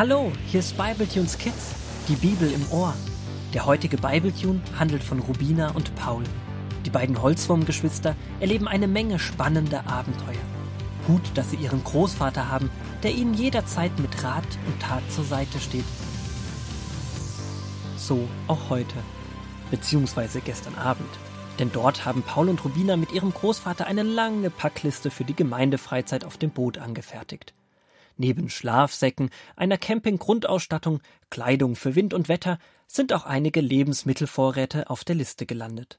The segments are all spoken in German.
Hallo, hier ist Bibletunes Kids, die Bibel im Ohr. Der heutige Bibletune handelt von Rubina und Paul. Die beiden Holzwurmgeschwister erleben eine Menge spannender Abenteuer. Gut, dass sie ihren Großvater haben, der ihnen jederzeit mit Rat und Tat zur Seite steht. So auch heute, beziehungsweise gestern Abend. Denn dort haben Paul und Rubina mit ihrem Großvater eine lange Packliste für die Gemeindefreizeit auf dem Boot angefertigt. Neben Schlafsäcken, einer Camping-Grundausstattung, Kleidung für Wind und Wetter sind auch einige Lebensmittelvorräte auf der Liste gelandet.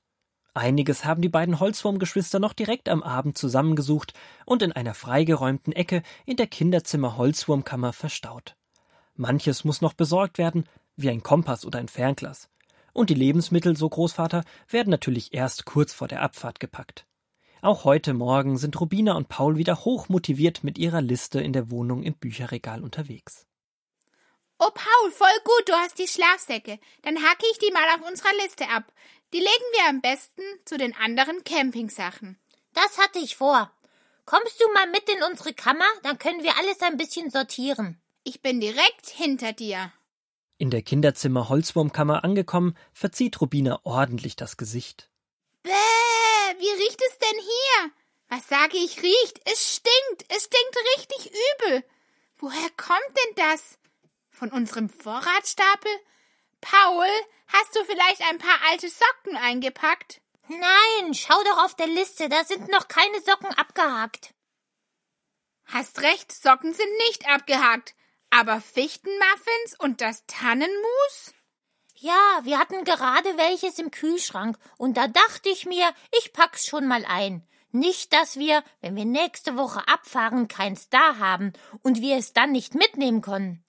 Einiges haben die beiden Holzwurmgeschwister noch direkt am Abend zusammengesucht und in einer freigeräumten Ecke in der Kinderzimmer-Holzwurmkammer verstaut. Manches muss noch besorgt werden, wie ein Kompass oder ein Fernglas. Und die Lebensmittel, so Großvater, werden natürlich erst kurz vor der Abfahrt gepackt. Auch heute Morgen sind Rubina und Paul wieder hochmotiviert mit ihrer Liste in der Wohnung im Bücherregal unterwegs. Oh, Paul, voll gut, du hast die Schlafsäcke. Dann hacke ich die mal auf unserer Liste ab. Die legen wir am besten zu den anderen Campingsachen. Das hatte ich vor. Kommst du mal mit in unsere Kammer? Dann können wir alles ein bisschen sortieren. Ich bin direkt hinter dir. In der Kinderzimmer Holzwurmkammer angekommen, verzieht Rubina ordentlich das Gesicht. Bäh, wie riecht es denn hier? Was sage ich riecht? Es stinkt, es stinkt richtig übel. Woher kommt denn das? Von unserem Vorratsstapel? Paul, hast du vielleicht ein paar alte Socken eingepackt? Nein, schau doch auf der Liste, da sind noch keine Socken abgehakt. Hast recht, Socken sind nicht abgehakt. Aber Fichtenmuffins und das Tannenmus? Ja, wir hatten gerade welches im Kühlschrank und da dachte ich mir, ich pack's schon mal ein. Nicht, dass wir, wenn wir nächste Woche abfahren, keins da haben und wir es dann nicht mitnehmen können.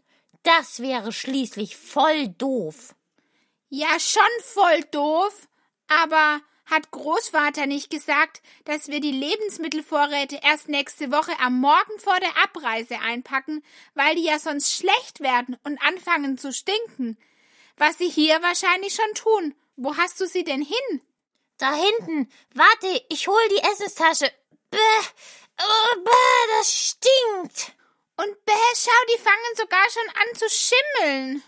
Das wäre schließlich voll doof. Ja, schon voll doof. Aber hat Großvater nicht gesagt, dass wir die Lebensmittelvorräte erst nächste Woche am Morgen vor der Abreise einpacken, weil die ja sonst schlecht werden und anfangen zu stinken? Was sie hier wahrscheinlich schon tun. Wo hast du sie denn hin? Da hinten. Warte, ich hol die Essenstasche. Bäh, oh, bäh, das stinkt. Und bäh, schau, die fangen sogar schon an zu schimmeln.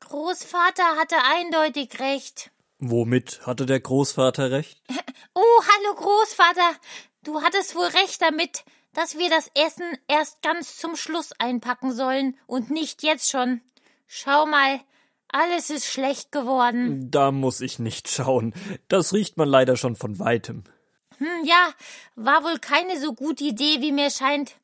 Großvater hatte eindeutig recht. Womit hatte der Großvater recht? Oh, hallo Großvater. Du hattest wohl recht damit, dass wir das Essen erst ganz zum Schluss einpacken sollen und nicht jetzt schon. Schau mal, alles ist schlecht geworden. Da muss ich nicht schauen. Das riecht man leider schon von weitem. Hm, ja, war wohl keine so gute Idee, wie mir scheint.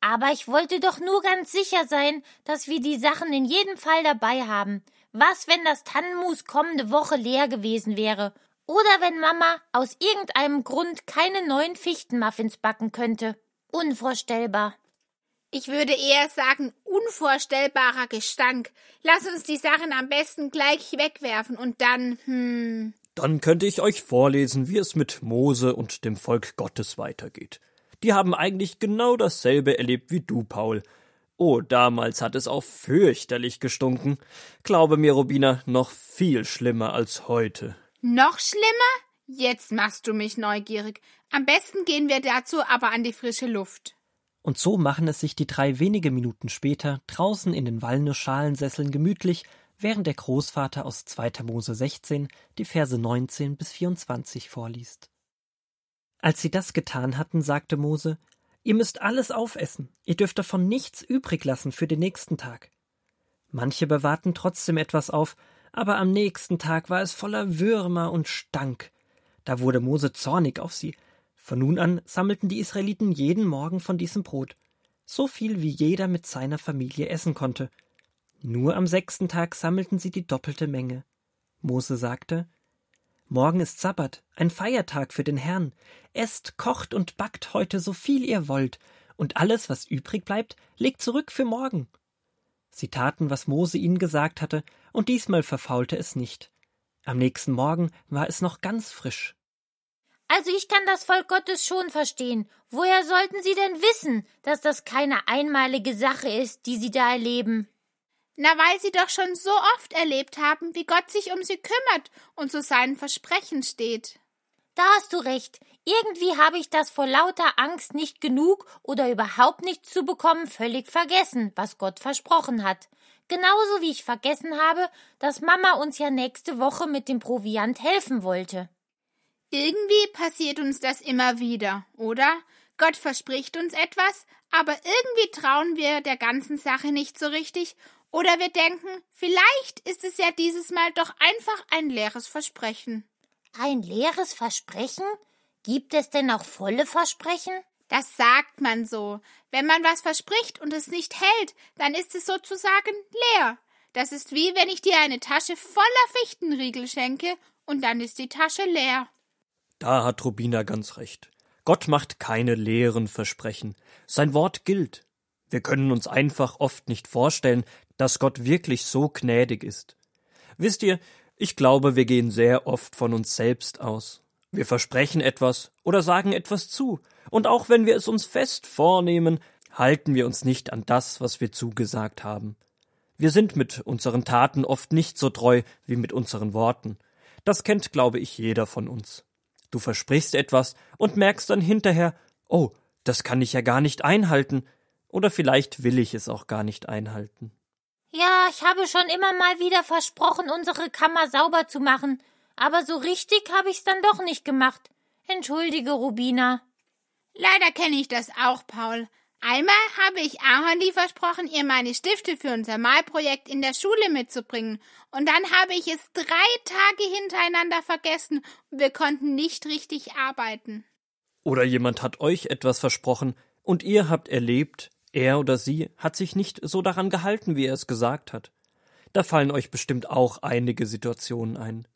Aber ich wollte doch nur ganz sicher sein, dass wir die Sachen in jedem Fall dabei haben. Was, wenn das Tannenmus kommende Woche leer gewesen wäre? Oder wenn Mama aus irgendeinem Grund keine neuen Fichtenmuffins backen könnte? Unvorstellbar. Ich würde eher sagen, unvorstellbarer Gestank. Lass uns die Sachen am besten gleich wegwerfen und dann, hm. Dann könnte ich euch vorlesen, wie es mit Mose und dem Volk Gottes weitergeht. Die haben eigentlich genau dasselbe erlebt wie du, Paul. Oh, damals hat es auch fürchterlich gestunken. Glaube mir, Rubina, noch viel schlimmer als heute. Noch schlimmer? Jetzt machst du mich neugierig. Am besten gehen wir dazu aber an die frische Luft. Und so machen es sich die drei wenige Minuten später draußen in den Walnusschalensesseln gemütlich, während der Großvater aus 2. Mose 16 die Verse 19 bis 24 vorliest. Als sie das getan hatten, sagte Mose, Ihr müsst alles aufessen, ihr dürft davon nichts übrig lassen für den nächsten Tag. Manche bewahrten trotzdem etwas auf, aber am nächsten Tag war es voller Würmer und stank. Da wurde Mose zornig auf sie. Von nun an sammelten die Israeliten jeden Morgen von diesem Brot, so viel wie jeder mit seiner Familie essen konnte. Nur am sechsten Tag sammelten sie die doppelte Menge. Mose sagte, Morgen ist Sabbat, ein Feiertag für den Herrn. Esst, kocht und backt heute so viel ihr wollt, und alles, was übrig bleibt, legt zurück für morgen. Sie taten, was Mose ihnen gesagt hatte, und diesmal verfaulte es nicht. Am nächsten Morgen war es noch ganz frisch. Also ich kann das Volk Gottes schon verstehen. Woher sollten sie denn wissen, dass das keine einmalige Sache ist, die sie da erleben? Na, weil sie doch schon so oft erlebt haben, wie Gott sich um sie kümmert und zu seinen Versprechen steht. Da hast du recht. Irgendwie habe ich das vor lauter Angst nicht genug oder überhaupt nichts zu bekommen völlig vergessen, was Gott versprochen hat. genauso wie ich vergessen habe, dass Mama uns ja nächste Woche mit dem Proviant helfen wollte. Irgendwie passiert uns das immer wieder, oder? Gott verspricht uns etwas, aber irgendwie trauen wir der ganzen Sache nicht so richtig, oder wir denken, vielleicht ist es ja dieses Mal doch einfach ein leeres Versprechen. Ein leeres Versprechen? Gibt es denn auch volle Versprechen? Das sagt man so. Wenn man was verspricht und es nicht hält, dann ist es sozusagen leer. Das ist wie wenn ich dir eine Tasche voller Fichtenriegel schenke und dann ist die Tasche leer. Da hat Rubina ganz recht. Gott macht keine leeren Versprechen. Sein Wort gilt. Wir können uns einfach oft nicht vorstellen, dass Gott wirklich so gnädig ist. Wisst ihr, ich glaube, wir gehen sehr oft von uns selbst aus. Wir versprechen etwas oder sagen etwas zu, und auch wenn wir es uns fest vornehmen, halten wir uns nicht an das, was wir zugesagt haben. Wir sind mit unseren Taten oft nicht so treu wie mit unseren Worten. Das kennt, glaube ich, jeder von uns. Du versprichst etwas und merkst dann hinterher, oh, das kann ich ja gar nicht einhalten, oder vielleicht will ich es auch gar nicht einhalten. Ja, ich habe schon immer mal wieder versprochen, unsere Kammer sauber zu machen, aber so richtig habe ich's dann doch nicht gemacht. Entschuldige, Rubina. Leider kenne ich das auch, Paul. Einmal habe ich Ahornli versprochen, ihr meine Stifte für unser Malprojekt in der Schule mitzubringen, und dann habe ich es drei Tage hintereinander vergessen und wir konnten nicht richtig arbeiten. Oder jemand hat euch etwas versprochen, und ihr habt erlebt, er oder sie hat sich nicht so daran gehalten, wie er es gesagt hat. Da fallen euch bestimmt auch einige Situationen ein.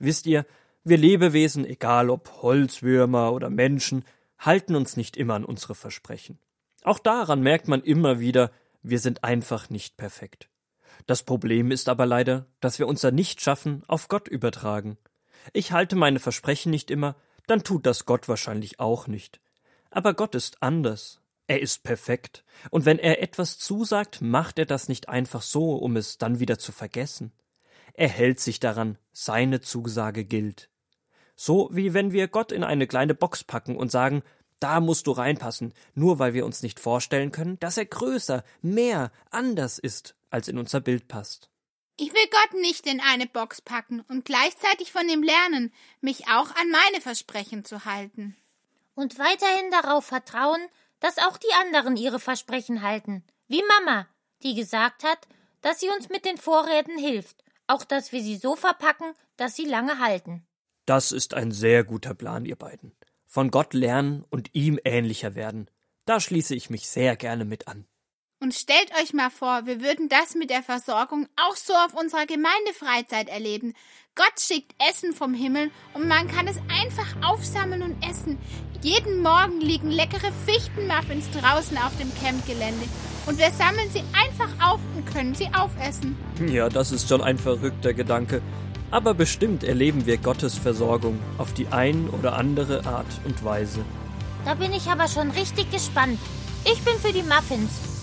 Wisst ihr, wir Lebewesen, egal ob Holzwürmer oder Menschen, halten uns nicht immer an unsere Versprechen. Auch daran merkt man immer wieder, wir sind einfach nicht perfekt. Das Problem ist aber leider, dass wir unser Nichtschaffen auf Gott übertragen. Ich halte meine Versprechen nicht immer, dann tut das Gott wahrscheinlich auch nicht. Aber Gott ist anders. Er ist perfekt. Und wenn er etwas zusagt, macht er das nicht einfach so, um es dann wieder zu vergessen. Er hält sich daran, seine Zusage gilt. So wie wenn wir Gott in eine kleine Box packen und sagen, da musst du reinpassen, nur weil wir uns nicht vorstellen können, dass er größer, mehr, anders ist, als in unser Bild passt. Ich will Gott nicht in eine Box packen und gleichzeitig von ihm lernen, mich auch an meine Versprechen zu halten. Und weiterhin darauf vertrauen, dass auch die anderen ihre Versprechen halten, wie Mama, die gesagt hat, dass sie uns mit den Vorräten hilft, auch dass wir sie so verpacken, dass sie lange halten. Das ist ein sehr guter Plan, ihr beiden von Gott lernen und ihm ähnlicher werden. Da schließe ich mich sehr gerne mit an. Und stellt euch mal vor, wir würden das mit der Versorgung auch so auf unserer Gemeindefreizeit erleben. Gott schickt Essen vom Himmel und man kann es einfach aufsammeln und essen. Jeden Morgen liegen leckere Fichtenmuffins draußen auf dem Campgelände und wir sammeln sie einfach auf und können sie aufessen. Ja, das ist schon ein verrückter Gedanke. Aber bestimmt erleben wir Gottes Versorgung auf die ein oder andere Art und Weise. Da bin ich aber schon richtig gespannt. Ich bin für die Muffins.